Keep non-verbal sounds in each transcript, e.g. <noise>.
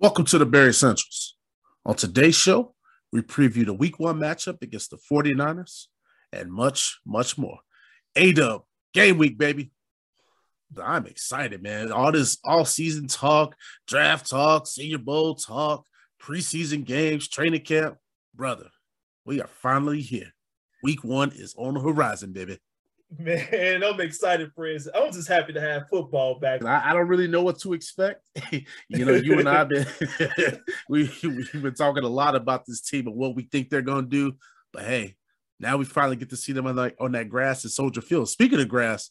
Welcome to the Barry Centrals. On today's show, we preview the week one matchup against the 49ers and much, much more. A dub, game week, baby. I'm excited, man. All this all season talk, draft talk, senior bowl talk, preseason games, training camp. Brother, we are finally here. Week one is on the horizon, baby. Man, I'm excited, friends. I'm just happy to have football back. I, I don't really know what to expect. <laughs> you know, you and I have been <laughs> we we've been talking a lot about this team and what we think they're gonna do. But hey, now we finally get to see them on like on that grass at Soldier Field. Speaking of grass,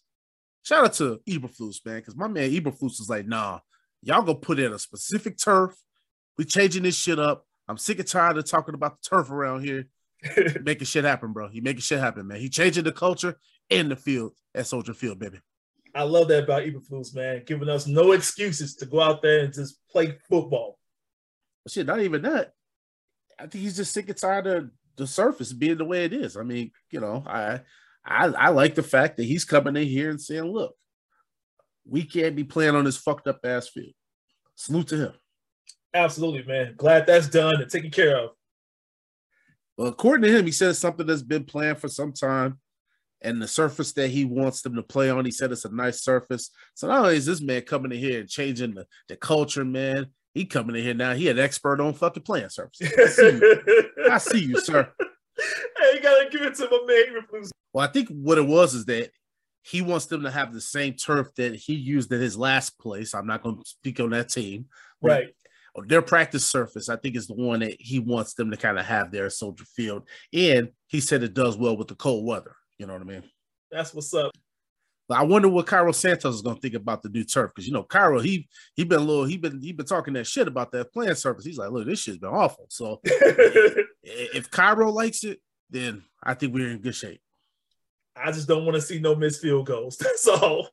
shout out to Eberflus, man, because my man Eberflus is like, nah, y'all go put in a specific turf. We changing this shit up. I'm sick and tired of talking about the turf around here. <laughs> making shit happen, bro. He making shit happen, man. He changing the culture in the field at Soldier Field, baby. I love that about Eberflus, man, giving us no excuses to go out there and just play football. shit, not even that. I think he's just sick and tired of the surface being the way it is. I mean, you know, I I I like the fact that he's coming in here and saying, look, we can't be playing on this fucked up ass field. Salute to him. Absolutely, man. Glad that's done and taken care of. Well, according to him, he said something that's been planned for some time. And the surface that he wants them to play on, he said it's a nice surface. So not only is this man coming in here and changing the, the culture, man, he coming in here now. He an expert on fucking playing surfaces. I see you, I see you sir. <laughs> Hey, you gotta give it to my man Well, I think what it was is that he wants them to have the same turf that he used at his last place. I'm not going to speak on that team. Right. Their practice surface, I think, is the one that he wants them to kind of have there at Soldier Field. And he said it does well with the cold weather. You know what I mean? That's what's up. But I wonder what Cairo Santos is going to think about the new turf because you know Cairo he he been a little he been he been talking that shit about that playing surface. He's like, look, this shit's been awful. So <laughs> if Cairo likes it, then I think we're in good shape. I just don't want to see no missed field goals. <laughs> That's all.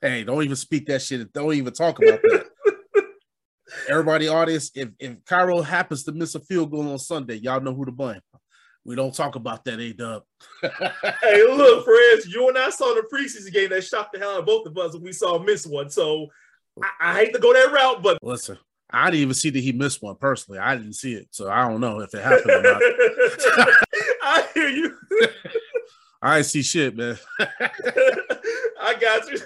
Hey, don't even speak that shit. Don't even talk about that. <laughs> Everybody, audience, if if Cairo happens to miss a field goal on Sunday, y'all know who to blame. We don't talk about that, A Dub. <laughs> hey, look, friends, you and I saw the preseason game that shocked the hell out of both of us when we saw him miss one. So I, I hate to go that route, but Listen, I didn't even see that he missed one personally. I didn't see it, so I don't know if it happened or not. <laughs> I hear you. <laughs> I see shit, man. I got you.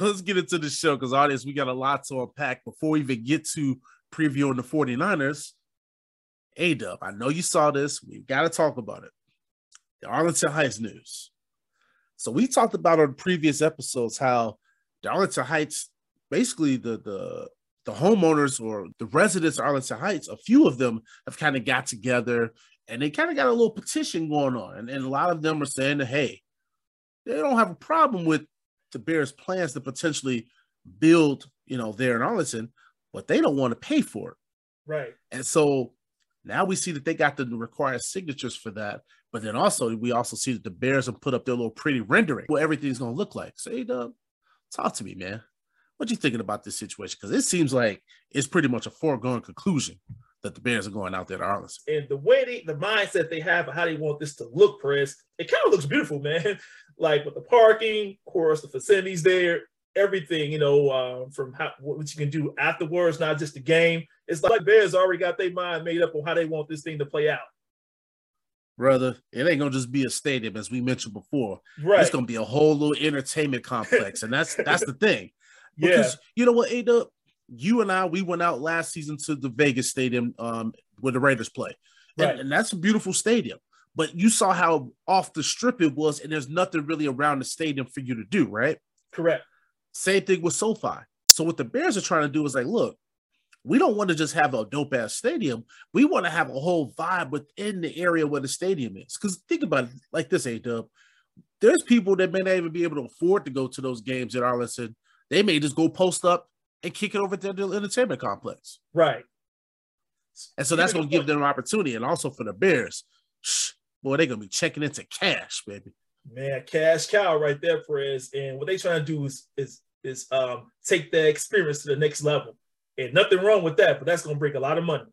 Let's get into the show because, audience, we got a lot to unpack before we even get to previewing the 49ers. A Dub, I know you saw this. We've got to talk about it. The Arlington Heights news. So we talked about on previous episodes how the Arlington Heights, basically the the the homeowners or the residents of Arlington Heights, a few of them have kind of got together and they kind of got a little petition going on. And, and a lot of them are saying that, hey, they don't have a problem with the Bears' plans to potentially build, you know, there in Arlington, but they don't want to pay for it. right. And so now we see that they got the required signatures for that. But then also we also see that the Bears have put up their little pretty rendering what everything's gonna look like. Say, Dub, talk to me, man. What you thinking about this situation? Because it seems like it's pretty much a foregone conclusion that the Bears are going out there to Arlington. And the way they, the mindset they have of how they want this to look, Chris, it kind of looks beautiful, man. <laughs> Like with the parking, of course, the facilities there, everything, you know, uh, from how, what you can do afterwards, not just the game. It's like Bears already got their mind made up on how they want this thing to play out. Brother, it ain't gonna just be a stadium, as we mentioned before. Right. It's gonna be a whole little entertainment complex, and that's that's the thing. <laughs> yeah. You know what, Ada, you and I, we went out last season to the Vegas Stadium um, where the Raiders play, and, Right. and that's a beautiful stadium. But you saw how off the strip it was, and there's nothing really around the stadium for you to do, right? Correct. Same thing with SoFi. So what the Bears are trying to do is like, look, we don't want to just have a dope ass stadium. We want to have a whole vibe within the area where the stadium is. Because think about it like this, A Dub. there's people that may not even be able to afford to go to those games at Arlington. They may just go post up and kick it over to the entertainment complex. Right. And so that's going to give them an opportunity. And also for the Bears, shh, boy, they're going to be checking into cash, baby. Man, cash cow right there, Perez. And what they trying to do is is is um take that experience to the next level. And nothing wrong with that, but that's going to bring a lot of money.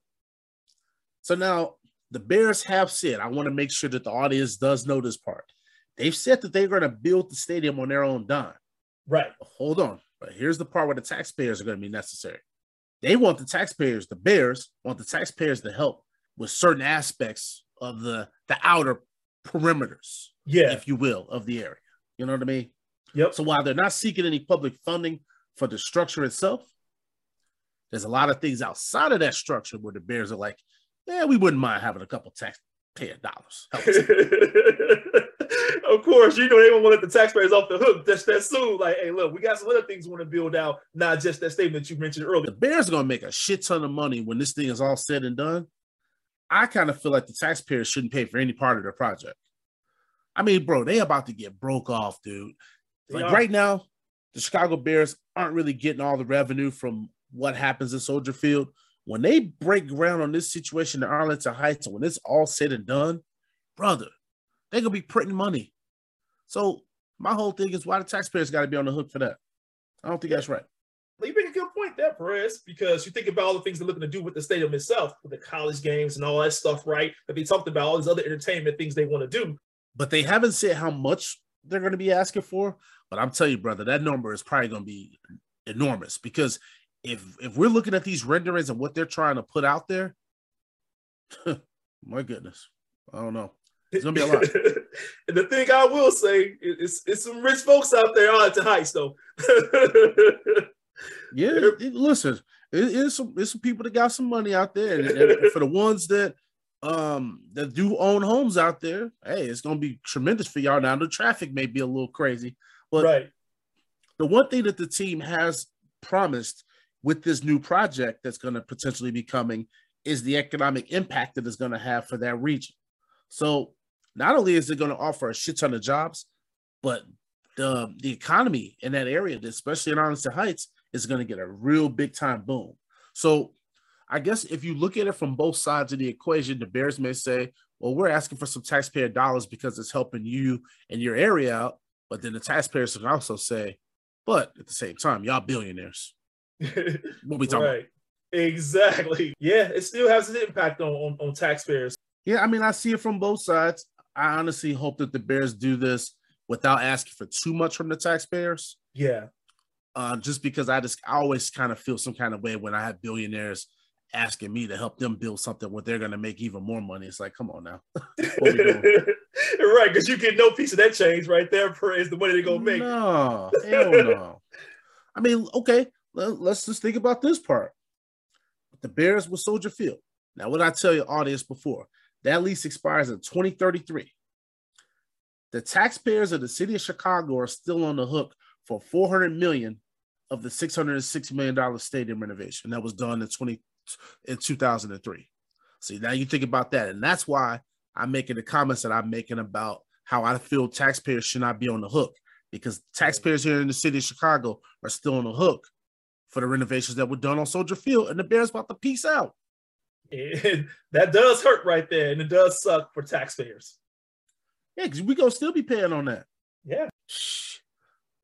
So now the Bears have said, I want to make sure that the audience does know this part. They've said that they're going to build the stadium on their own dime. Right. Hold on. But here's the part where the taxpayers are going to be necessary. They want the taxpayers, the Bears want the taxpayers to help with certain aspects of the the outer perimeters, Yeah. if you will, of the area. You know what I mean? Yep. So while they're not seeking any public funding for the structure itself, there's a lot of things outside of that structure where the Bears are like, yeah, we wouldn't mind having a couple taxpayer dollars. Help us out." <laughs> of course, you know they don't want to let the taxpayers off the hook just that soon. Like, hey, look, we got some other things we want to build out, not just that statement you mentioned earlier. the. Bears are going to make a shit ton of money when this thing is all said and done. I kind of feel like the taxpayers shouldn't pay for any part of their project. I mean, bro, they about to get broke off, dude. Like right now, the Chicago Bears aren't really getting all the revenue from what happens in Soldier Field. When they break ground on this situation in Arlington Heights, and when it's all said and done, brother, they're gonna be printing money. So my whole thing is why the taxpayers got to be on the hook for that. I don't think that's right. Well, you bring a good point there, Perez, because you think about all the things they're looking to do with the stadium itself, with the college games and all that stuff, right? That they talked about all these other entertainment things they want to do. but they haven't said how much they're going to be asking for. But I'm telling you, brother, that number is probably going to be enormous because if if we're looking at these renderings and what they're trying to put out there, <laughs> my goodness, I don't know. It's gonna be a lot. <laughs> and the thing I will say is, it's, some rich folks out there on the heights, though. <laughs> Yeah, it- listen, it, it's some it's some people that got some money out there, and, and for the ones that um that do own homes out there, hey, it's gonna be tremendous for y'all. Now the traffic may be a little crazy, but right. the one thing that the team has promised with this new project that's going to potentially be coming is the economic impact that it's going to have for that region. So not only is it going to offer a shit ton of jobs, but the the economy in that area, especially in Arlington Heights, is going to get a real big time boom. So I guess if you look at it from both sides of the equation, the Bears may say, well, we're asking for some taxpayer dollars because it's helping you and your area out. But then the taxpayers can also say, but at the same time, y'all billionaires. <laughs> What we talking about? right. Exactly. Yeah, it still has an impact on, on, on taxpayers. Yeah, I mean, I see it from both sides. I honestly hope that the Bears do this without asking for too much from the taxpayers. Yeah. Uh, just because I just I always kind of feel some kind of way when I have billionaires asking me to help them build something where they're gonna make even more money. It's like, come on now. <laughs> What we doing? <laughs> right, because you get no piece of that change right there for is the money they're gonna make. No, <laughs> hell no. I mean, okay, let- let's just think about this part. The Bears with Soldier Field. Now, what I tell your audience before, that lease expires in 2033. The taxpayers of the city of Chicago are still on the hook for 400 million of the 606 million dollar stadium renovation that was done in 20 in 2003. See, now you think about that, and that's why I'm making the comments that I'm making about how I feel taxpayers should not be on the hook because taxpayers here in the city of Chicago are still on the hook for the renovations that were done on Soldier Field, and the Bears about to peace out. And <laughs> that does hurt right there, and it does suck for taxpayers. Yeah, because we gonna still be paying on that. Yeah. Shh.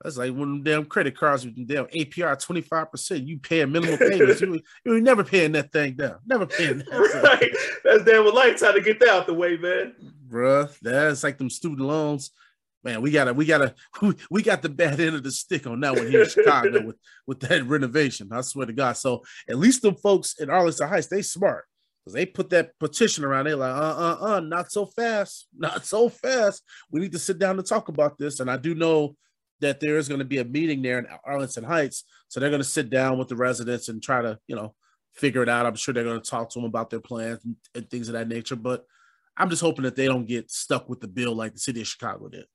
That's like one of them damn credit cards with them damn APR 25%. You paying minimum payments. you, you ain't never paying that thing down. Never paying that. <laughs> right. That's damn a lifetime to get that out the way, man. Bruh, that's like them student loans. Man, we gotta, we gotta, <laughs> we, we got the bad end of the stick on that one here in Chicago with, with that renovation. I swear to God. So at least the folks in Arlington Heights, they smart. Because they put that petition around, they like, uh, uh, uh, not so fast, <laughs> not so fast. We need to sit down and talk about this. And I do know that there is going to be a meeting there in Arlington Heights. So they're going to sit down with the residents and try to, you know, figure it out. I'm sure they're going to talk to them about their plans and, and things of that nature. But I'm just hoping that they don't get stuck with the bill like the city of Chicago did.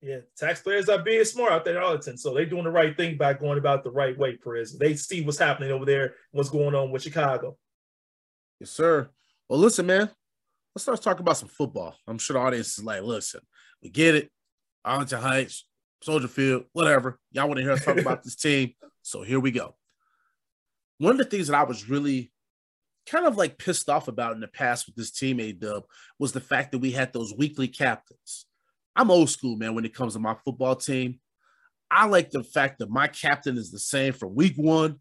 Yeah, taxpayers are being smart out there in Arlington, so they're doing the right thing by going about the right way, Perez. They see what's happening over there, what's going on with Chicago. Yes, sir. Well, listen, man, let's start talking about some football. I'm sure the audience is like, listen, we get it. Arlington Heights, Soldier Field, whatever. Y'all want to hear us talk about this <laughs> team. So here we go. One of the things that I was really kind of like pissed off about in the past with this team, A Dub, was the fact that we had those weekly captains. I'm old school, man, when it comes to my football team. I like the fact that my captain is the same from week one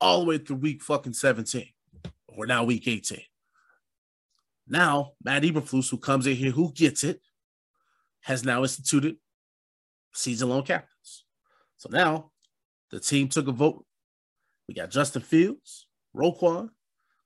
all the way through week fucking 17, or now week 18. Now, Matt Eberflus, who comes in here, who gets it, has now instituted season long captains. So now the team took a vote. We got Justin Fields, Roquan,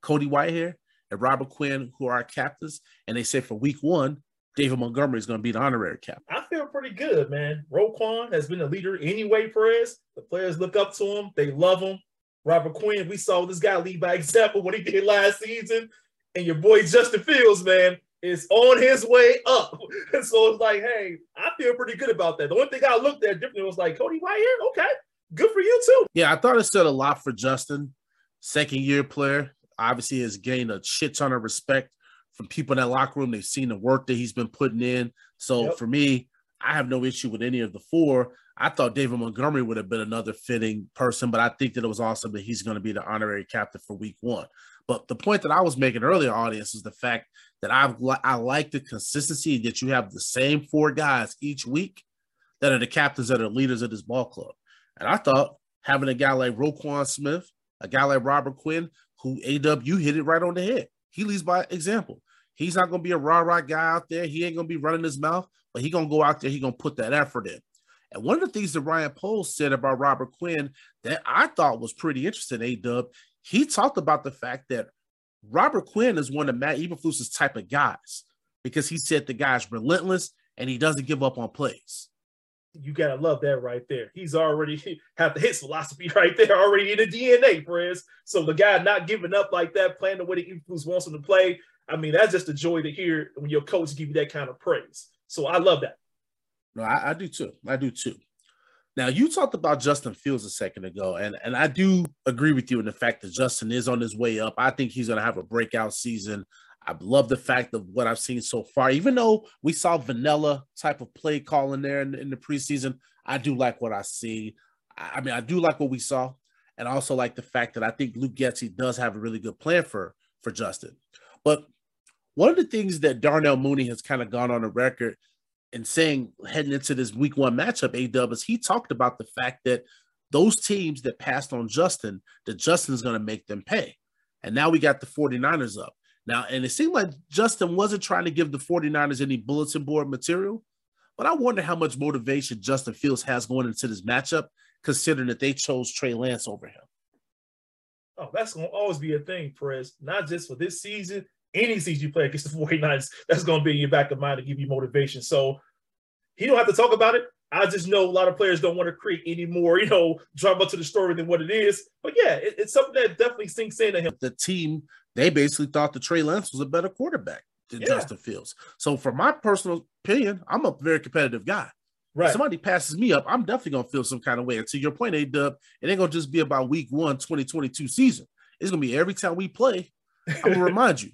Cody Whitehair, and Robert Quinn, who are our captains. And they said for week one, David Montgomery is going to be the honorary captain. I feel pretty good, man. Roquan has been a leader anyway, Perez. The players look up to him, they love him. Robert Quinn, we saw this guy lead by example what he did last season. And your boy Justin Fields, man, is on his way up. <laughs> And so it's like, hey, I feel pretty good about that. The only thing I looked at differently was like, Cody Whitehair, okay, good for you too. Yeah, I thought it said a lot for Justin, second year player. Obviously, has gained a shit ton of respect from people in that locker room. They've seen the work that he's been putting in. So yep. for me, I have no issue with any of the four. I thought David Montgomery would have been another fitting person, but I think that it was awesome that he's going to be the honorary captain for week one. But the point that I was making earlier, audience, is the fact that I've I like the consistency that you have the same four guys each week that are the captains that are leaders of this ball club. And I thought having a guy like Roquan Smith, a guy like Robert Quinn, who AW hit it right on the head. He leads by example. He's not going to be a rah rah guy out there. He ain't going to be running his mouth, but he going to go out there. He going to put that effort in. And one of the things that Ryan Poles said about Robert Quinn that I thought was pretty interesting, A Dub, he talked about the fact that Robert Quinn is one of Matt Eberflus's type of guys because he said the guy's relentless and he doesn't give up on plays. You gotta love that right there. He's already <laughs> have the hits philosophy <laughs> right there, already in the DNA, friends. So the guy not giving up like that, playing the way the Eberflus wants him to play. I mean, that's just a joy to hear when your coach give you that kind of praise. So I love that. No, I, I do too. I do too. Now you talked about Justin Fields a second ago, and and I do agree with you in the fact that Justin is on his way up. I think he's going to have a breakout season. I love the fact of what I've seen so far. Even though we saw vanilla type of play calling there in, in the preseason, I do like what I see. I, mean, I do like what we saw, and also like the fact that I think Luke Getsy does have a really good plan for for Justin. But one of the things that Darnell Mooney has kind of gone on the record and saying heading into this week one matchup, A Dub, is he talked about the fact that those teams that passed on Justin, that Justin's going to make them pay. And now we got the 49ers up. Now, and it seemed like Justin wasn't trying to give the 49ers any bulletin board material, but I wonder how much motivation Justin Fields has going into this matchup, considering that they chose Trey Lance over him. Oh, that's going to always be a thing, Perez, not just for this season, any season you play against the <laughs> 49ers, that's going to be in your back of mind to give you motivation. So he don't have to talk about it. I just know a lot of players don't want to create any more, you know, drama to the story than what it is. But yeah, it, it's something that definitely sinks in to him. The team, they basically thought that Trey Lance was a better quarterback than yeah. Justin Fields. So for my personal opinion, I'm a very competitive guy. Right. If somebody passes me up, I'm definitely gonna feel some kind of way. And to your point, A Dub, it ain't gonna just be about week one, 2022 season. It's gonna be every time we play. I'm gonna <laughs> remind you,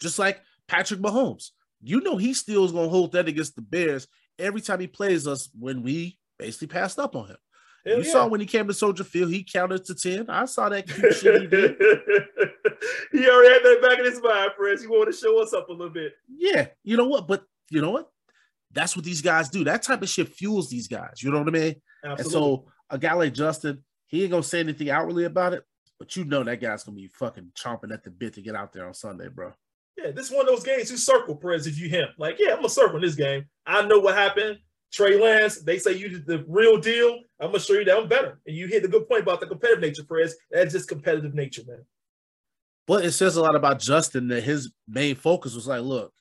just like Patrick Mahomes. You know he still is going to hold that against the Bears every time he plays us when we basically passed up on him. Hell you yeah. saw when he came to Soldier Field, he counted to 10. I saw that cute shit he did. <laughs> he already had that back in his mind, friends. He wanted to show us up a little bit. Yeah. You know what? But you know what? That's what these guys do. That type of shit fuels these guys. You know what I mean? Absolutely. And so a guy like Justin, he ain't gonna say anything outwardly about it, but you know that guy's gonna be fucking chomping at the bit to get out there on Sunday, bro. Yeah, this is one of those games you circle, Perez, if you him. Like, yeah, I'm gonna circle in this game. I know what happened. Trey Lance, they say you the real deal. I'm gonna show you that I'm better. And you hit the good point about the competitive nature, Perez. That's just competitive nature, man. But it says a lot about Justin that his main focus was like, look,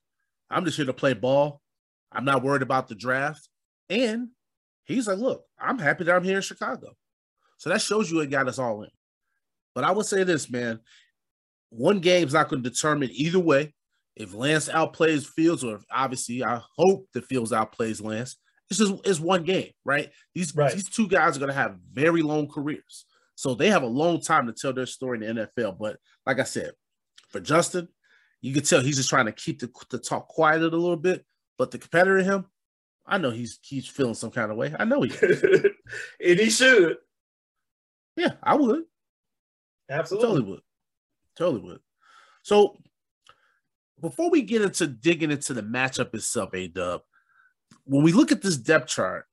I'm just here to play ball. I'm not worried about the draft. And he's like, look, I'm happy that I'm here in Chicago. So that shows you it got us all in. But I would say this, man, one game's not going to determine either way. If Lance outplays Fields, or obviously I hope that Fields outplays Lance, it's just it's one game, right? These right. these two guys are going to have very long careers, so they have a long time to tell their story in the NFL. But like I said, for Justin, you can tell he's just trying to keep the, the talk quiet a little bit. But the competitor in him, I know he's he's feeling some kind of way. I know he <laughs> and he should. Yeah, I would. Absolutely. Totally would. Totally would. So before we get into digging into the matchup itself, A Dub, when we look at this depth chart,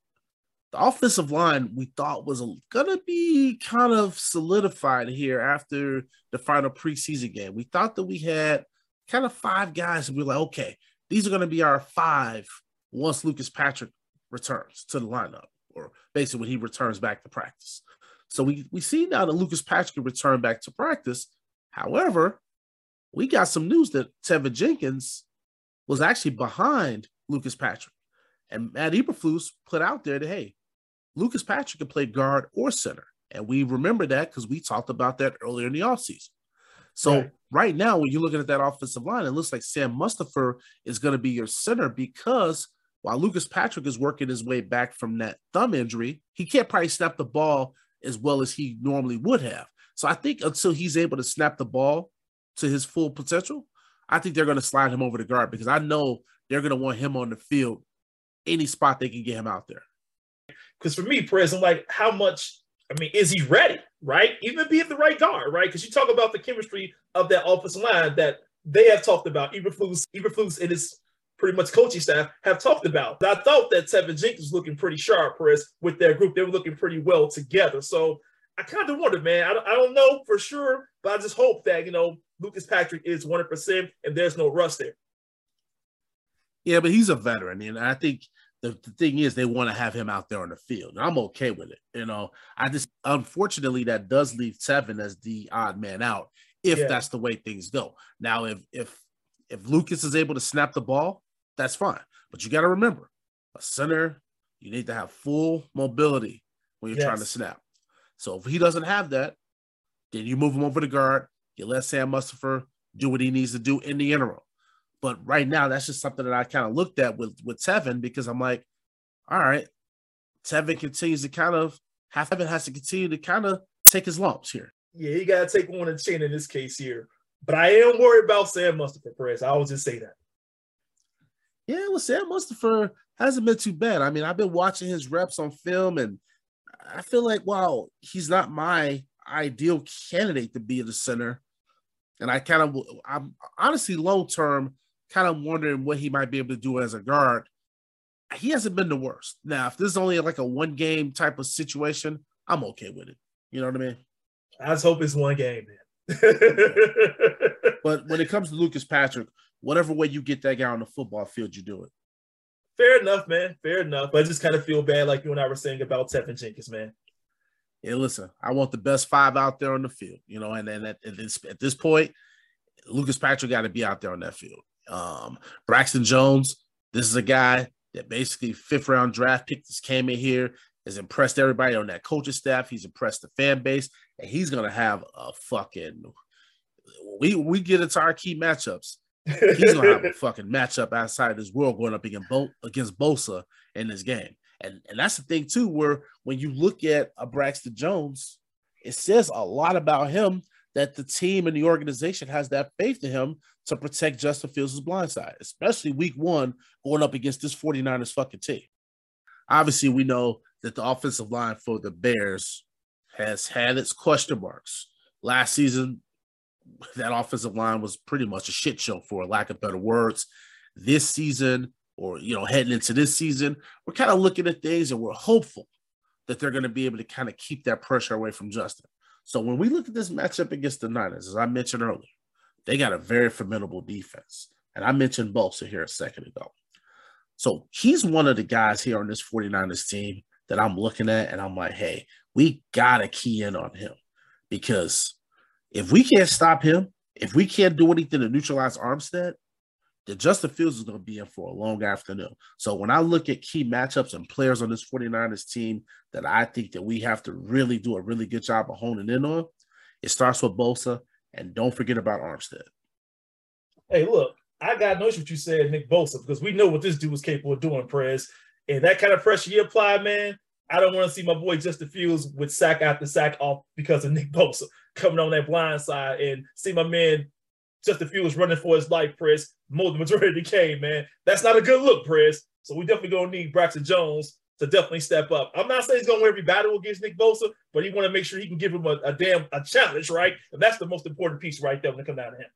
the offensive line we thought was gonna be kind of solidified here after the final preseason game. We thought that we had kind of five guys, and we are like, okay, these are gonna be our five once Lucas Patrick returns to the lineup, or basically when he returns back to practice. So we we see now that Lucas Patrick return back to practice. However, we got some news that Teven Jenkins was actually behind Lucas Patrick. And Matt Eberflus put out there that, hey, Lucas Patrick can play guard or center. And we remember that because we talked about that earlier in the offseason. So right. right. now, when you're looking at that offensive line, it looks like Sam Mustipher is going to be your center because while Lucas Patrick is working his way back from that thumb injury, he can't probably snap the ball as well as he normally would have. So I think until he's able to snap the ball to his full potential, I think they're going to slide him over the guard because I know they're going to want him on the field any spot they can get him out there. Because for me, Prez, I'm like, how much? I mean, is he ready? Right, even be at the right guard, right? Because you talk about the chemistry of that offensive line that they have talked about. Eberflus, Eberflus, and his pretty much coaching staff have talked about. I thought that Teven Jenkins was looking pretty sharp, Prez, with their group. They were looking pretty well together. So I kind of wonder, man. I don't, I don't know for sure, but I just hope that you know Lucas Patrick is 100% and there's no rust there. Yeah, but he's a veteran, and I think the, the thing is they want to have him out there on the field. I'm okay with it. You know, I just unfortunately that does leave Teven as the odd man out if yeah. that's the way things go. Now, if if if Lucas is able to snap the ball, that's fine. But you got to remember, a center, you need to have full mobility when you're yes. trying to snap. So if he doesn't have that, then you move him over to guard. You let Sam Mustipher do what he needs to do in the interim. But right now, that's just something that I kind of looked at with with Teven because I'm like, all right, Teven continues to kind of have Teven has to continue to kind of take his lumps here. Yeah, he got to take one in chin in this case here. But I am worried about Sam Mustipher, Perez. I always just say that. Yeah, well, Sam Mustipher hasn't been too bad. I mean, I've been watching his reps on film, and I feel like, wow, he's not my ideal candidate to be the center. And I kind of, I'm honestly long term, kind of wondering what he might be able to do as a guard. He hasn't been the worst. Now, if this is only like a one game type of situation, I'm okay with it. You know what I mean? I just hope it's one game, man. <laughs> but when it comes to Lucas Patrick, whatever way you get that guy on the football field, you do it. Fair enough, man. Fair enough. But I just kind of feel bad, like you and I were saying about Teven Jenkins, man. Yeah, listen, I want the best five out there on the field, you know, and then at, at, this at this point, Lucas Patrick got to be out there on that field. Um, Braxton Jones, this is a guy that basically fifth round draft pick just came in here, has impressed everybody on that coaching staff. He's impressed the fan base, and he's gonna have a fucking. We we get into our key matchups. He's gonna have a <laughs> fucking matchup outside of this world going up against Bo- against Bosa in this game, and and that's the thing too. Where when you look at a Braxton Jones, it says a lot about him that the team and the organization has that faith in him to protect Justin Fields' blind side, especially week one going up against this 49ers fucking team. Obviously, we know that the offensive line for the Bears has had its question marks. Last season, that offensive line was pretty much a shit show for lack of better words. This season, or you know, heading into this season, we're kind of looking at things and we're hopeful that they're going to be able to kind of keep that pressure away from Justin. So when we look at this matchup against the Niners, as I mentioned earlier, they got a very formidable defense. And I mentioned Bosa here a second ago. So he's one of the guys here on this 49ers team that I'm looking at, and I'm like, hey, we got to key in on him because if we can't stop him, if we can't do anything to neutralize Armstead, then Justin Fields is going to be in for a long afternoon. So when I look at key matchups and players on this 49ers team that I think that we have to really do a really good job of honing in on, it starts with Bosa, and don't forget about Armstead. Hey, look, I got no issue what you said, Nick Bosa, because we know what this dude was capable of doing, Prez. And that kind of pressure you apply, man, I don't want to see my boy Justin Fields with sack after sack off because of Nick Bosa coming on that blind side and see my man Justin Fields running for his life, Prez, more the majority of <laughs> the game, man. That's not a good look, Prez. So we definitely gonna need Braxton Jones to definitely step up. I'm not saying he's gonna win every battle against Nick Bosa, but he want to make sure he can give him a, a damn a challenge, right? And that's the most important piece right there when it comes down to him.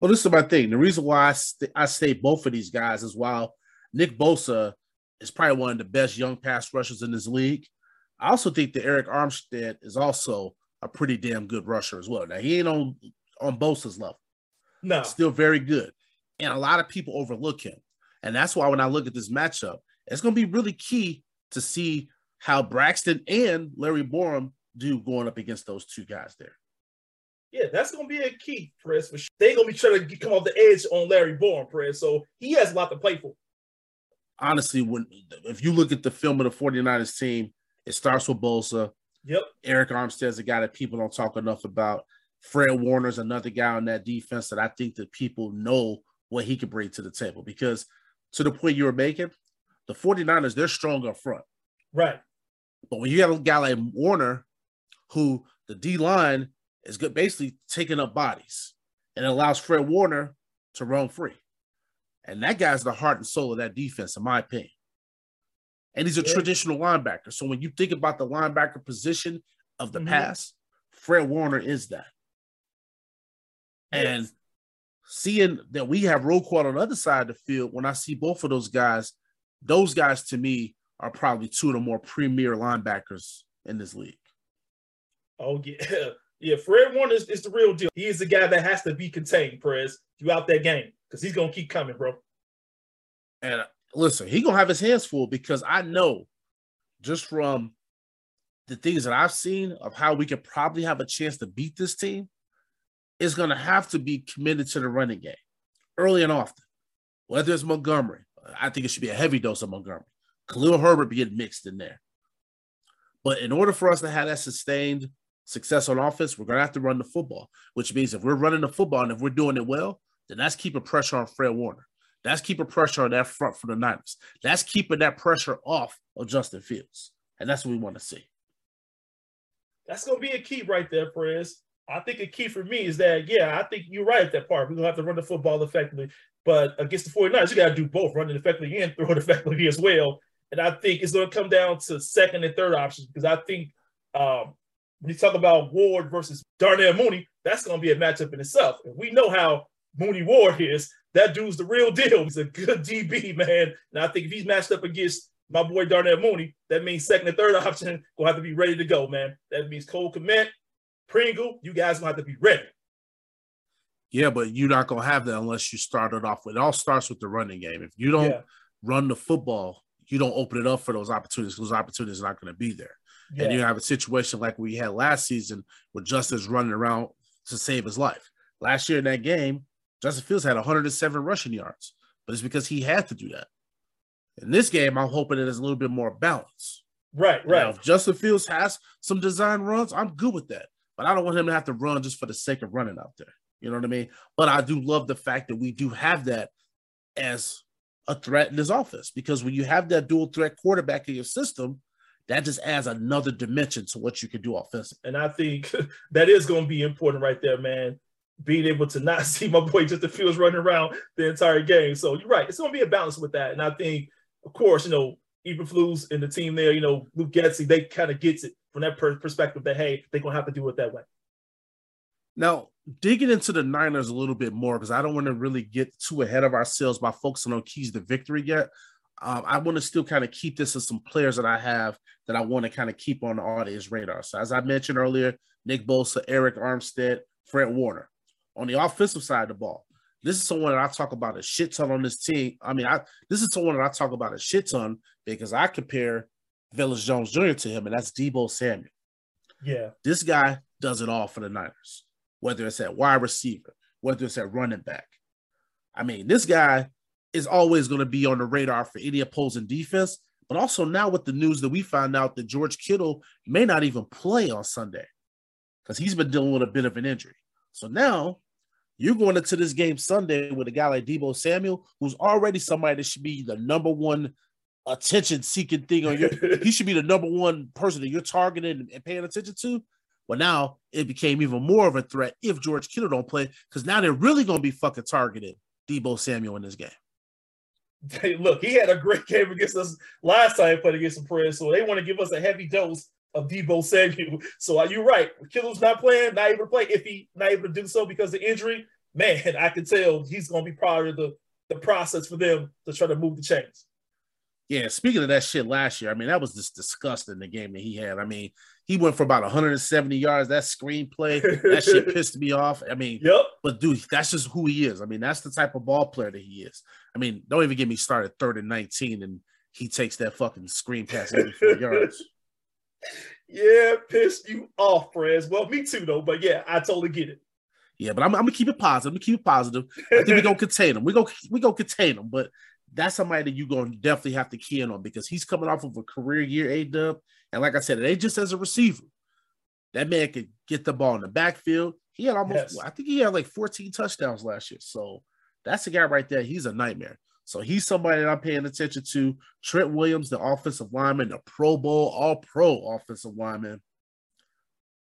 Well, this is my thing. The reason why I, st- I say both of these guys is while Nick Bosa is probably one of the best young pass rushers in this league, I also think that Arik Armstead is also a pretty damn good rusher as well. Now he ain't on on Bosa's level. No, Still very good. And a lot of people overlook him. And that's why when I look at this matchup, it's going to be really key to see how Braxton and Larry Borom do going up against those two guys there. yeah, that's gonna be a key, Chris. For sure. They gonna be trying to get, come off the edge on Larry Borom, Chris. So he has a lot to play for. Honestly, when if you look at the film of the 49ers team, it starts with Bosa. Yep. Arik Armstead's a guy that people don't talk enough about. Fred Warner's another guy on that defense that I think that people know what he can bring to the table. Because to the point you were making, the 49ers, they're strong up front. Right. But when you have a guy like Warner, who the D line is good, basically taking up bodies, and allows Fred Warner to roam free. And that guy's the heart and soul of that defense, in my opinion. And he's a Yeah. traditional linebacker. So when you think about the linebacker position of the Mhm. pass, Fred Warner is that. And seeing that we have Roquan on the other side of the field, when I see both of those guys, those guys to me are probably two of the more premier linebackers in this league. Oh yeah, <laughs> yeah. Fred Warner is, is the real deal. He is the guy that has to be contained, Prez, throughout that game because he's gonna keep coming, bro. And uh, listen, he gonna have his hands full because I know just from the things that I've seen of how we could probably have a chance to beat this team, is gonna have to be committed to the running game early and often. Whether it's Montgomery, I think it should be a heavy dose of Montgomery. Khalil Herbert being mixed in there. But in order for us to have that sustained success on offense, we're gonna have to run the football, which means if we're running the football and if we're doing it well, then that's keeping pressure on Fred Warner. That's keeping pressure on that front for the Niners. That's keeping that pressure off of Justin Fields. And that's what we want to see. That's gonna be a key right there, Prez. I think a key for me is that, yeah, I think you're right at that part. We're gonna have to run the football effectively. But against the 49ers, you gotta do both, running effectively and throwing <laughs> effectively as well. And I think it's gonna come down to second and third options because I think um, when you talk about Ward versus Darnell Mooney, that's gonna be a matchup in itself. And we know how Mooney Ward is. That dude's the real deal. He's a good DB, man. And I think if he's matched up against my boy Darnell Mooney, that means second and third <laughs> option gonna have to be ready to go, man. That means Cole Kmet, Pringle, you guys gonna have to be ready. Yeah, but you're not gonna have that unless you start it off with it all starts with the running game. If you don't Yeah. run the football, you don't open it up for those opportunities. Those opportunities are not going to be there. Yeah. And you have a situation like we had last season with Justin's running around to save his life. Last year in that game, Justin Fields had 107 rushing yards, but it's because he had to do that. In this game, I'm hoping that there's a little bit more balance. right, Now, right. if Justin Fields has some design runs, I'm good with that. But I don't want him to have to run just for the sake of running out there. You know what I mean? But I do love the fact that we do have that as a threat in this offense because when you have that dual threat quarterback in your system, that just adds another dimension to what you can do offensively. And I think <laughs> that is going to be important right there, man. Being able to not <laughs> see my boy Justin Fields running around the entire game. So you're right. It's going to be a balance with that. And I think, of course, you know, Eberflus and the team there, you know, Luke Getsy, they kind of gets it from that per- perspective that, hey, they're going to have to do it that way. Now, digging into the Niners a little bit more, because I don't want to really get too ahead of ourselves by focusing on keys to victory yet. Um, I want to still kind of keep this as some players that I have that I want to kind of keep on the audience radar. So, as I mentioned earlier, Nick Bosa, Arik Armstead, Fred Warner. On the offensive side of the ball, this is someone that I talk about a shit ton on this team. I mean, I this is someone that I talk about a shit ton because I compare Velus Jones Jr. to him, and that's Deebo Samuel. Yeah. This guy does it all for the Niners, whether it's at wide receiver, whether it's at running back. I mean, this guy is always going to be on the radar for any opposing defense. But also now with the news that we found out that George Kittle may not even play on Sunday because he's been dealing with a bit of an injury. So now you're going into this game Sunday with a guy like Deebo Samuel, who's already somebody that should be the number one attention seeking thing on your <laughs> he should be the number one person that you're targeting and paying attention to. But now it became even more of a threat if George Kittle don't play, because now they're really gonna be fucking targeting Deebo Samuel in this game. Hey, look, he had a great game against us last time he played against the Prez, so they want to give us a heavy dose of Deebo Samuel. So are you right? Kittle's not playing, not able to play. If he not able to do so because of injury, man, I can tell he's going to be part of the the process for them to try to move the chains. Yeah, speaking of that shit last year, I mean, that was just disgusting the game that he had. I mean, he went for about 170 yards. That screenplay, that shit <laughs> pissed me off. I mean, Yep. but dude, that's just who he is. I mean, that's the type of ball player that he is. I mean, don't even get me started third and 19 and he takes that fucking screen pass 84 <laughs> yards. Yeah, pissed you off, Prez. Well, me too, though. But yeah, I totally get it. Yeah, but I'm, I'm gonna keep it positive. I'm gonna keep it positive. I think we're gonna contain him. We're gonna we gonna contain him, but that's somebody that you're gonna definitely have to key in on because he's coming off of a career year A dub. And like I said, it ain't just as a receiver. That man could get the ball in the backfield. He had almost, Yes. I think he had like 14 touchdowns last year. So that's the guy right there. He's a nightmare. So he's somebody that I'm paying attention to. Trent Williams, the offensive lineman, the Pro Bowl, all pro offensive lineman.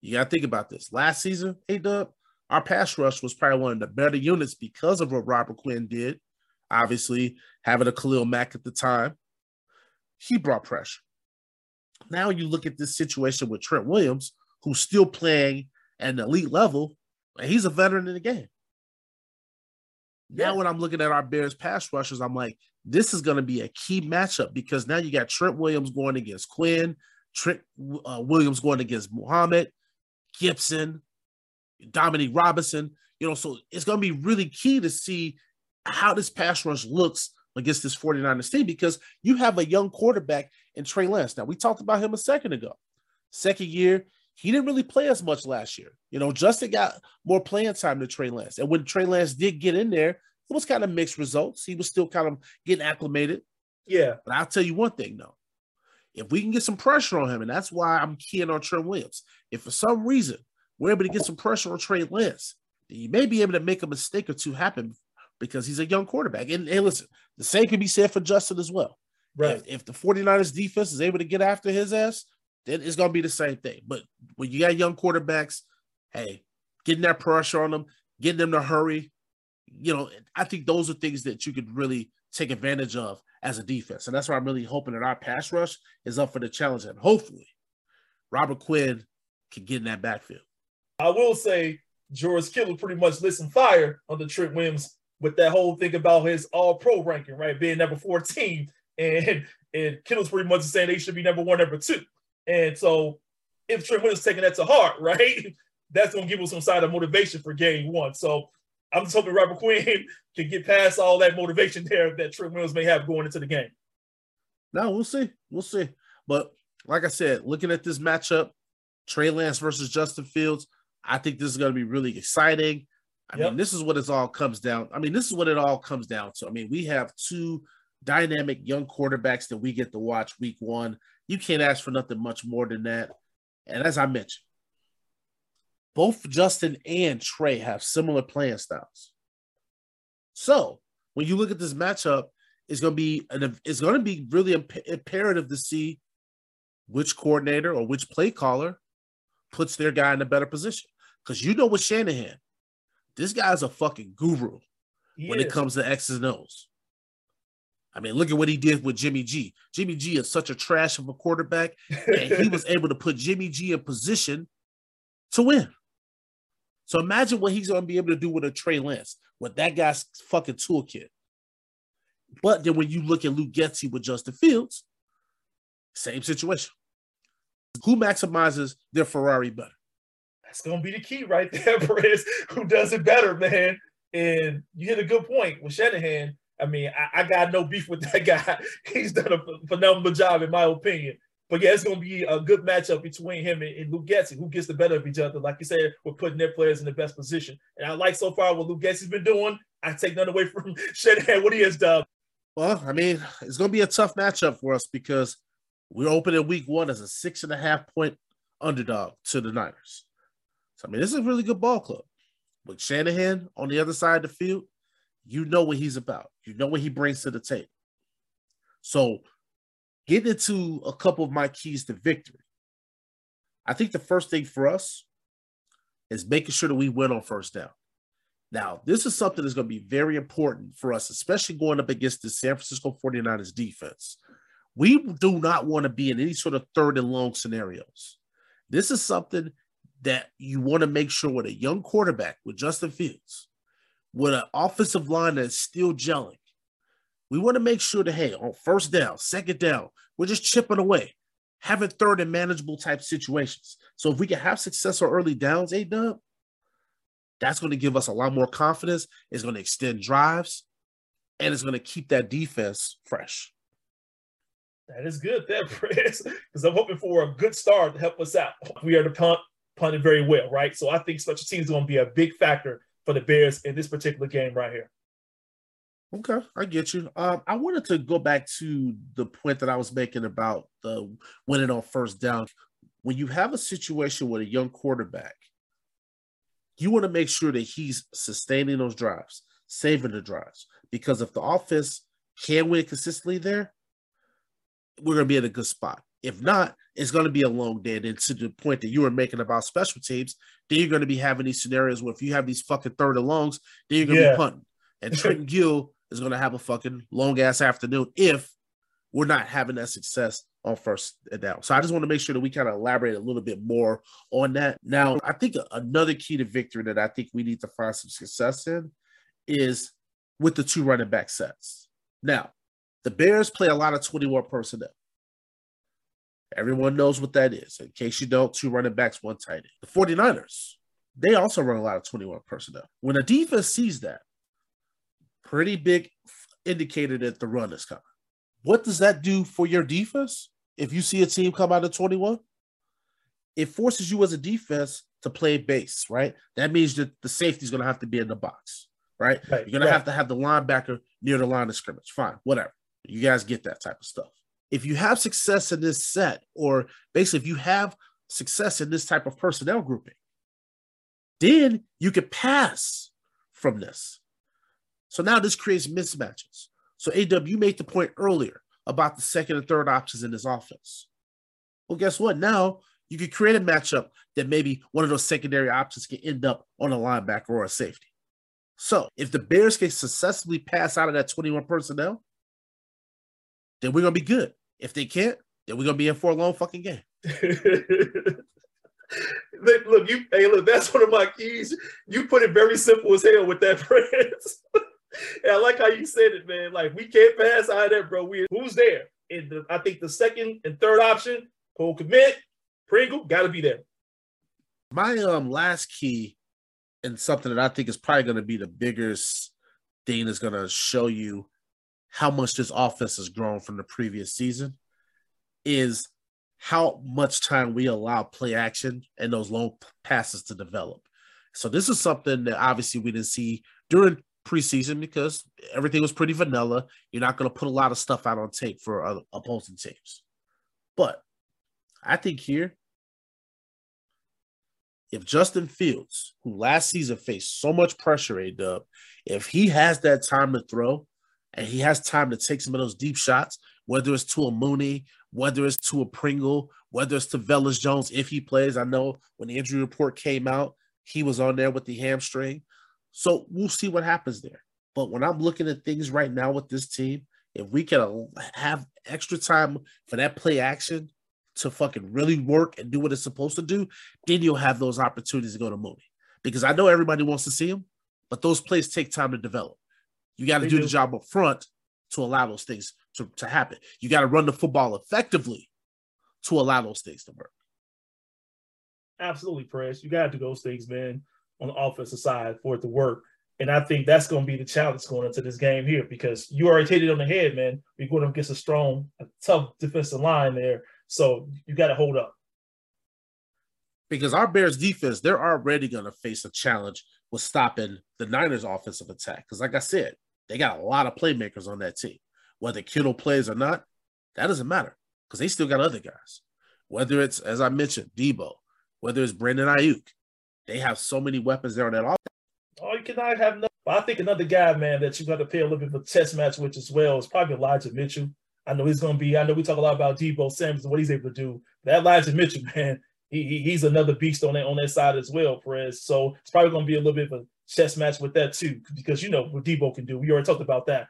You got to think about this. Last season, A Dub, our pass rush was probably one of the better units because of what Robert Quinn did. Obviously, having a Khalil Mack at the time, he brought pressure. Now you look at this situation with Trent Williams, who's still playing at an elite level, and he's a veteran in the game. Now, Yeah. when I'm looking at our Bears pass rushers, I'm like, this is going to be a key matchup because now you got Trent Williams going against Quinn, Trent uh, Williams going against Muhammad, Gibson, Dominique Robinson. You know, so it's going to be really key to see how this pass rush looks against this 49ers team because you have a young quarterback in Trey Lance. Now, we talked about him a second ago. Second year, he didn't really play as much last year. You know, Justin got more playing time than Trey Lance. And when Trey Lance did get in there, it was kind of mixed results. He was still kind of getting acclimated. Yeah, But I'll tell you one thing though. If we can get some pressure on him, and that's why I'm keying on Trent Williams. If for some reason we're able to get some pressure on Trey Lance, then you may be able to make a mistake or two happen because he's a young quarterback. And, and listen, the same can be said for Justin as well. right. If, if the 49ers defense is able to get after his ass, it's going to be the same thing. But when you got young quarterbacks, hey, getting that pressure on them, getting them to hurry, you know, I think those are things that you could really take advantage of as a defense. And that's why I'm really hoping that our pass rush is up for the challenge. And hopefully, Robert Quinn can get in that backfield. I will say George Kittle pretty much lit some fire under Trent Williams with that whole thing about his all pro ranking, right? Being number 14. <laughs> And and Kittle's pretty much saying they should be number one, number two. And so if Trent Williams is taking that to heart, <laughs> right, that's gonna give us some side of motivation for game one. So I'm just hoping Robert Quinn <laughs> can get past all that motivation there that Trent Williams may have going into the game. No, we'll see. We'll see. But like I said, looking at this matchup, Trey Lance versus Justin Fields, I think this is going to be really exciting. I Yep. mean, this is what it all comes down. I mean, this is what it all comes down to. I mean, we have two dynamic young quarterbacks that we get to watch week one. You can't ask for nothing much more than that. And as I mentioned, both Justin and Trey have similar playing styles. So when you look at this matchup, it's going to be an, it's going to be really imp- imperative to see which coordinator or which play caller puts their guy in a better position. Because you know with Shanahan, this guy's a fucking guru He when it comes to X's and O's. I mean, look at what he did with Jimmy G. Jimmy G is such a trash of a quarterback, and he was <laughs> able to put Jimmy G in position to win. So imagine what he's going to be able to do with a Trey Lance, with that guy's fucking toolkit. But then when you look at Luke Getsy with Justin Fields, same situation. Who maximizes their Ferrari better? That's gonna be the key right there, <laughs> Perez. Who does it better, man? And you hit a good point with Shanahan. I mean, I, I got no beef with that <laughs> guy. He's done a phenomenal job, in my opinion. But yeah, it's gonna be a good matchup between him and, and Luke Getsy. Who gets the better of each other? Like you said, we're putting their players in the best position. And I like so far what Luke Getsy's been doing. I take none away from <laughs> Shanahan what he has done. Well, I mean, it's going to be a tough matchup for us because we're opening week one as a six and a half point underdog to the Niners. So, I mean, this is a really good ball club. With Shanahan on the other side of the field, you know what he's about. You know what he brings to the table. So, getting into a couple of my keys to victory. I think the first thing for us is making sure that we win on first down. Now, this is something that's going to be very important for us, especially going up against the San Francisco 49ers defense. We do not want to be in any sort of third and long scenarios. This is something that you want to make sure with a young quarterback with Justin Fields, with an offensive line that's still gelling. We want to make sure that, hey, on first down, second down, we're just chipping away, having third and manageable type situations. So if we can have success on early downs, A dub, that's going to give us a lot more confidence. It's going to extend drives and it's going to keep that defense fresh. That is good, <laughs> that Chris, because I'm hoping for a good start to help us out. We are the punt, very well, right? So I think special teams is going to be a big factor for the Bears in this particular game right here. Okay, I get you. Um, I wanted to go back to the point that I was making about the winning on first down. When you have a situation with a young quarterback you want to make sure that he's sustaining those drives, saving the drives. Because if the offense can win consistently there, we're going to be in a good spot. If not, it's going to be a long day. And to the point that you were making about special teams, then you're going to be having these scenarios where if you have these fucking third and longs, then you're going to yeah. be punting. And <laughs> Trenton Gill is going to have a fucking long ass afternoon if we're not having that success on first down. So I just want to make sure that we kind of elaborate a little bit more on that. Now, I think another key to victory that I think we need to find some success in is with the two running back sets. Now, the Bears play a lot of 21 personnel. Everyone knows what that is. In case you don't, two running backs, one tight end. The 49ers, they also run a lot of 21 personnel. When a defense sees that, pretty big indicator that the run is coming. What does that do for your defense? if you see a team come out of 21, it forces you as a defense to play base, right? That means that the safety is going to have to be in the box, right? right You're going right. to have to have the linebacker near the line of scrimmage. Fine, whatever. You guys get that type of stuff. If you have success in this set, or basically if you have success in this type of personnel grouping, then you can pass from this. So now this creates mismatches. So AW, made the point earlier about the second and third options in this offense. Well, guess what? Now you can create a matchup that maybe one of those secondary options can end up on a linebacker or a safety. So if the Bears can successfully pass out of that 21 personnel, then we're gonna be good. If they can't, then we're gonna be in for a long fucking game. <laughs> look, you hey, look, that's one of my keys. You put it very simple as hell with that, <laughs> Prince. and I like how you said it, man. Like we can't pass out of that, bro. We who's there? And the, I think the second and third option, Cole Kmet, Pringle, got to be there. My um last key, and something that I think is probably going to be the biggest thing is going to show you how much this offense has grown from the previous season, is how much time we allow play action and those long passes to develop. So this is something that obviously we didn't see during preseason because everything was pretty vanilla. You're not going to put a lot of stuff out on tape for opposing teams. But I think here, if Justin Fields, who last season faced so much pressure, A dub, if he has that time to throw and he has time to take some of those deep shots, whether it's to a Mooney, whether it's to a Pringle, whether it's to Velus Jones, if he plays. I know when the injury report came out, he was on there with the hamstring. So we'll see what happens there. But when I'm looking at things right now with this team, if we can have extra time for that play action to fucking really work and do what it's supposed to do, then you'll have those opportunities to go to Mooney. Because I know everybody wants to see him, but those plays take time to develop. You got to do, do the job up front to allow those things to, to happen. You got to run the football effectively to allow those things to work. Absolutely, Press. You got to do those things, man on the offensive side for it to work. And I think that's going to be the challenge going into this game here because you already hit it on the head, man. We're going against a strong, a tough defensive line there. So you got to hold up. Because our Bears defense, they're already going to face a challenge with stopping the Niners' offensive attack. Because, like I said, they got a lot of playmakers on that team. Whether Kittle plays or not, that doesn't matter because they still got other guys. Whether it's, as I mentioned, Deebo, whether it's Brandon Aiyuk, they have so many weapons there on that offense. Oh, you cannot have no. I think another guy, man, that you got to pay a little bit of a test match with as well is probably Elijah Mitchell. I know he's going to be. I know we talk a lot about Deebo Samuels and what he's able to do. That Elijah Mitchell, <laughs> man, he, he's another beast on that on that side as well, Perez. So it's probably going to be a little bit of a chess match with that too, because you know what Deebo can do. We already talked about that.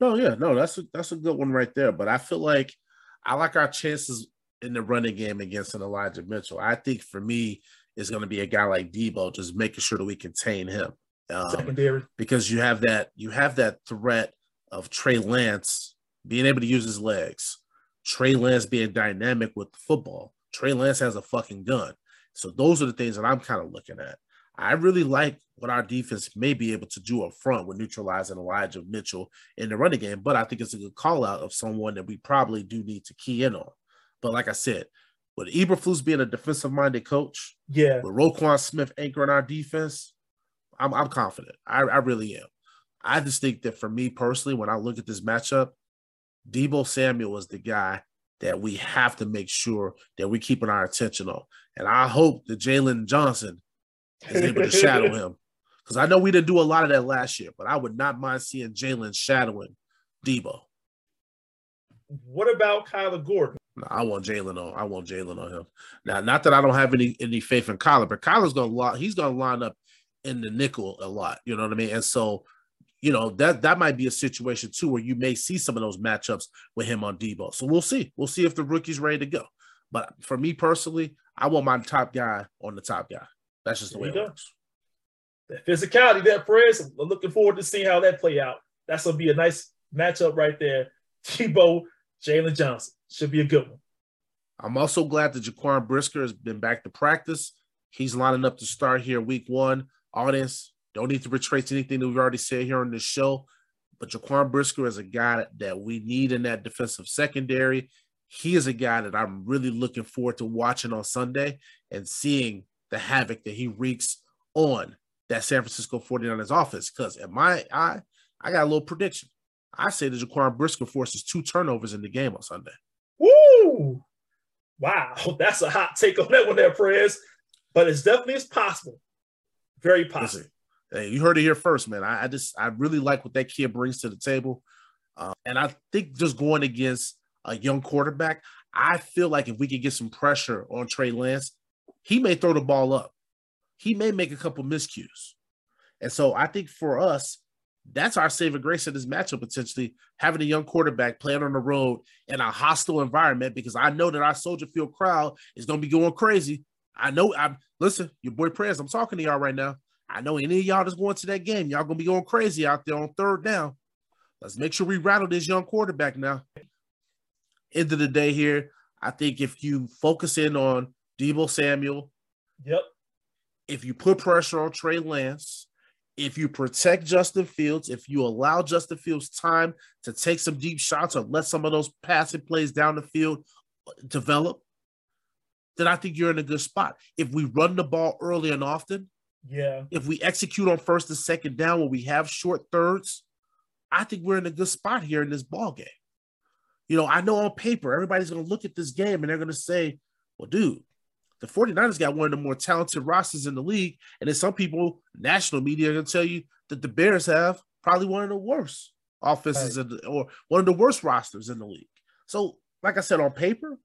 No, yeah, no, that's a that's a good one right there. But I feel like I like our chances in the running game against an Elijah Mitchell. I think for me, it's going to be a guy like Deebo, just making sure that we contain him. Um, Secondary. because you have that you have that threat of Trey Lance being able to use his legs, Trey Lance being dynamic with the football. Trey Lance has a fucking gun. So those are the things that I'm kind of looking at. I really like what our defense may be able to do up front with neutralizing Elijah Mitchell in the running game, but I think it's a good call out of someone that we probably do need to key in on. But like I said, with Eberflus being a defensive minded coach, Yeah. with Roquan Smith anchoring our defense, I'm, I'm confident. I, I really am. I just think that for me personally, when I look at this matchup, Deebo Samuel is the guy that we have to make sure that we're keeping our attention on. And I hope that Jaylon Johnson is able to shadow him. Because I know we didn't do a lot of that last year, but I would not mind seeing Jaylon shadowing Deebo. What about Kyler Gordon? No, I want Jaylon on. I want Jaylon on him. Now, not that I don't have any any faith in Kyler, but Kyler's gonna line, he's gonna line up in the nickel a lot. You know what I mean? And so, you know, that that might be a situation too where you may see some of those matchups with him on Deebo. So we'll see. We'll see if the rookie's ready to go. But for me personally, I want my top guy on the top guy. That's just the way it you go. works. That physicality, that press. I'm looking forward to seeing how that play out. That's gonna be a nice matchup right there. <laughs> Deebo, Jaylon Johnson should be a good one. I'm also glad that Jaquan Brisker has been back to practice. He's lining up to start here week one. Audience, don't need to retrace anything that we've already said here on this show. But Jaquan Brisker is a guy that we need in that defensive secondary. He is a guy that I'm really looking forward to watching on Sunday and seeing the havoc that he wreaks on that San Francisco 49ers offense. Because in my eye, I got a little prediction. I say that Jaquan Brisker forces two turnovers in the game on Sunday. Woo! Wow, <laughs> that's a hot take on that one there, Prez. But it's definitely it's possible. Very possible. Listen, hey, you heard it here first, man. I, I just I really like what that kid brings to the table, uh, and I think just going against a young quarterback, I feel like if we could get some pressure on Trey Lance, he may throw the ball up. He may make a couple miscues, and so I think for us, that's our saving grace in this matchup potentially having a young quarterback playing on the road in a hostile environment because I know that our Soldier Field crowd is going to be going crazy. I know. I'm listen, your boy Prez. I'm talking to y'all right now. I know any of y'all that's going to that game, y'all gonna be going crazy out there on third down. Let's make sure we rattle this young quarterback now. End of the day here, I think if you focus in on Deebo Samuel, Yep. if you put pressure on Trey Lance, if you protect Justin Fields, if you allow Justin Fields time to take some deep shots or let some of those passing plays down the field develop, then I think you're in a good spot. If we run the ball early and often, Yeah. if we execute on first and second down when we have short thirds, I think we're in a good spot here in this ball game. You know, I know on paper, everybody's going to look at this game and they're going to say, well, dude, the 49ers got one of the more talented rosters in the league. And then some people, national media, are going to tell you that the Bears have probably one of the worst offenses in the, or one of the worst rosters in the league. So, like I said, on paper,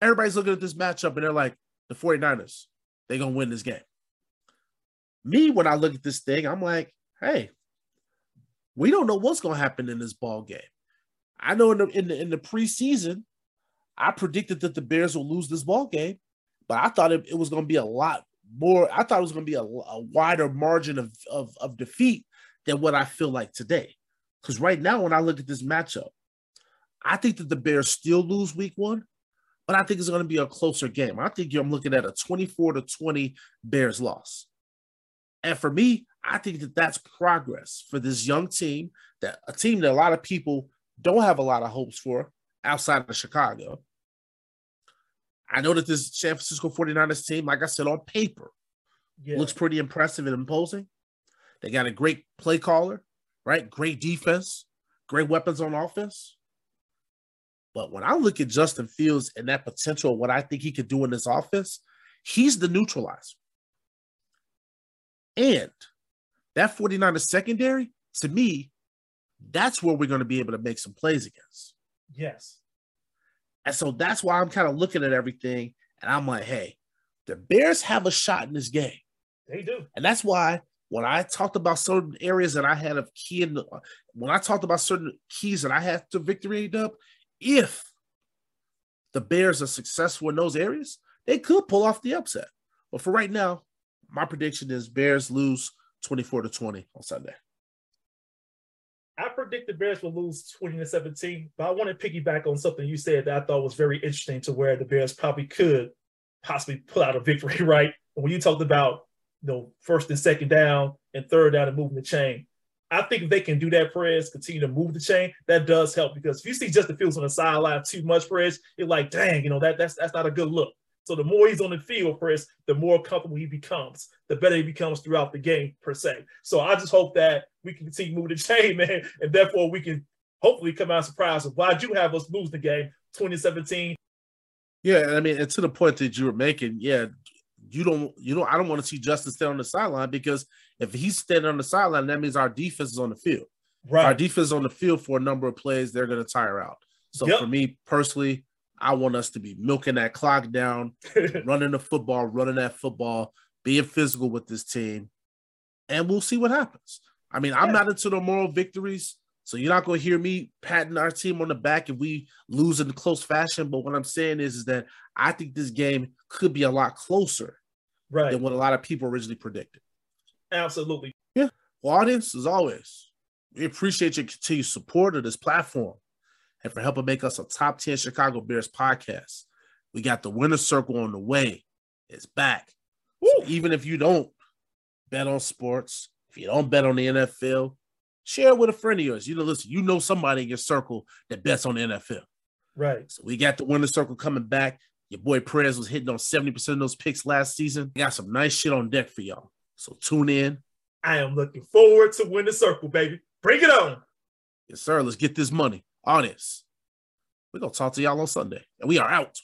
everybody's looking at this matchup and they're like, the 49ers, they're going to win this game. Me, when I look at this thing, I'm like, hey, we don't know what's going to happen in this ball game. I know in the, in the in the preseason, I predicted that the Bears will lose this ball game, but I thought it, it was going to be a lot more. I thought it was going to be a, a wider margin of, of of defeat than what I feel like today. Because right now, when I look at this matchup, I think that the Bears still lose Week One, but I think it's going to be a closer game. I think I'm looking at a 24 to 20 Bears loss. And for me, I think that that's progress for this young team, that a team that a lot of people don't have a lot of hopes for outside of Chicago. I know that this San Francisco 49ers team, like I said, on paper, Yeah. looks pretty impressive and imposing. They got a great play caller, right? Great defense, great weapons on offense. But when I look at Justin Fields and that potential, what I think he could do in this offense, he's the neutralizer. And that 49ers secondary, to me, that's where we're going to be able to make some plays against. yes. And so that's why I'm kind of looking at everything and I'm like, hey, the Bears have a shot in this game. They do. And that's why when I talked about certain areas that I had of key in the, when I talked about certain keys that I had to victory dub, if the Bears are successful in those areas, they could pull off the upset. But for right now, my prediction is Bears lose 24 to 20 on Sunday. I predict the Bears will lose 20 to 17, but I want to piggyback on something you said that I thought was very interesting to where the Bears probably could possibly pull out a victory, <laughs> right? When you talked about you know first and second down and third down and moving the chain. I think if they can do that, Perez, continue to move the chain, that does help because if you see Justin Fields on the sideline too much, Perez, you're like, dang, you know, that that's that's not a good look. So the more he's on the field, Chris, the more comfortable he becomes, the better he becomes throughout the game, per se. So I just hope that we can continue moving the <laughs> chain, man, and therefore we can hopefully come out surprised. of Why do have us lose the game 2017? Yeah, I mean, and to the point that you were making, yeah, you don't, you don't, I don't want to see Justin stand on the sideline because if he's standing on the sideline, that means our defense is on the field. Right. Our defense is on the field for a number of plays, they're going to tire out. So Yep. for me personally, I want us to be milking that clock down, <laughs> running the football, running that football, being physical with this team, and we'll see what happens. I mean, I'm not into the moral victories, so you're not going to hear me patting our team on the back if we lose in close fashion. But what I'm saying is, is that I think this game could be a lot closer right. than what a lot of people originally predicted. Absolutely. Yeah. Well, audience, as always, we appreciate your continued support of this platform and for helping make us a top 10 Chicago Bears podcast. We got the winner circle on the way. It's back. So even if you don't bet on sports, if you don't bet on the NFL, share it with a friend of yours. You know, listen, you know somebody in your circle that bets on the NFL. Right. So we got the winner circle coming back. Your boy Perez was hitting on 70% of those picks last season. We Got some nice shit on deck for y'all. So tune in. I am looking forward to win the circle, baby. Bring it on. Yes, sir. Let's get this money. Audience. We're gonna talk to y'all on Sunday. And we are out.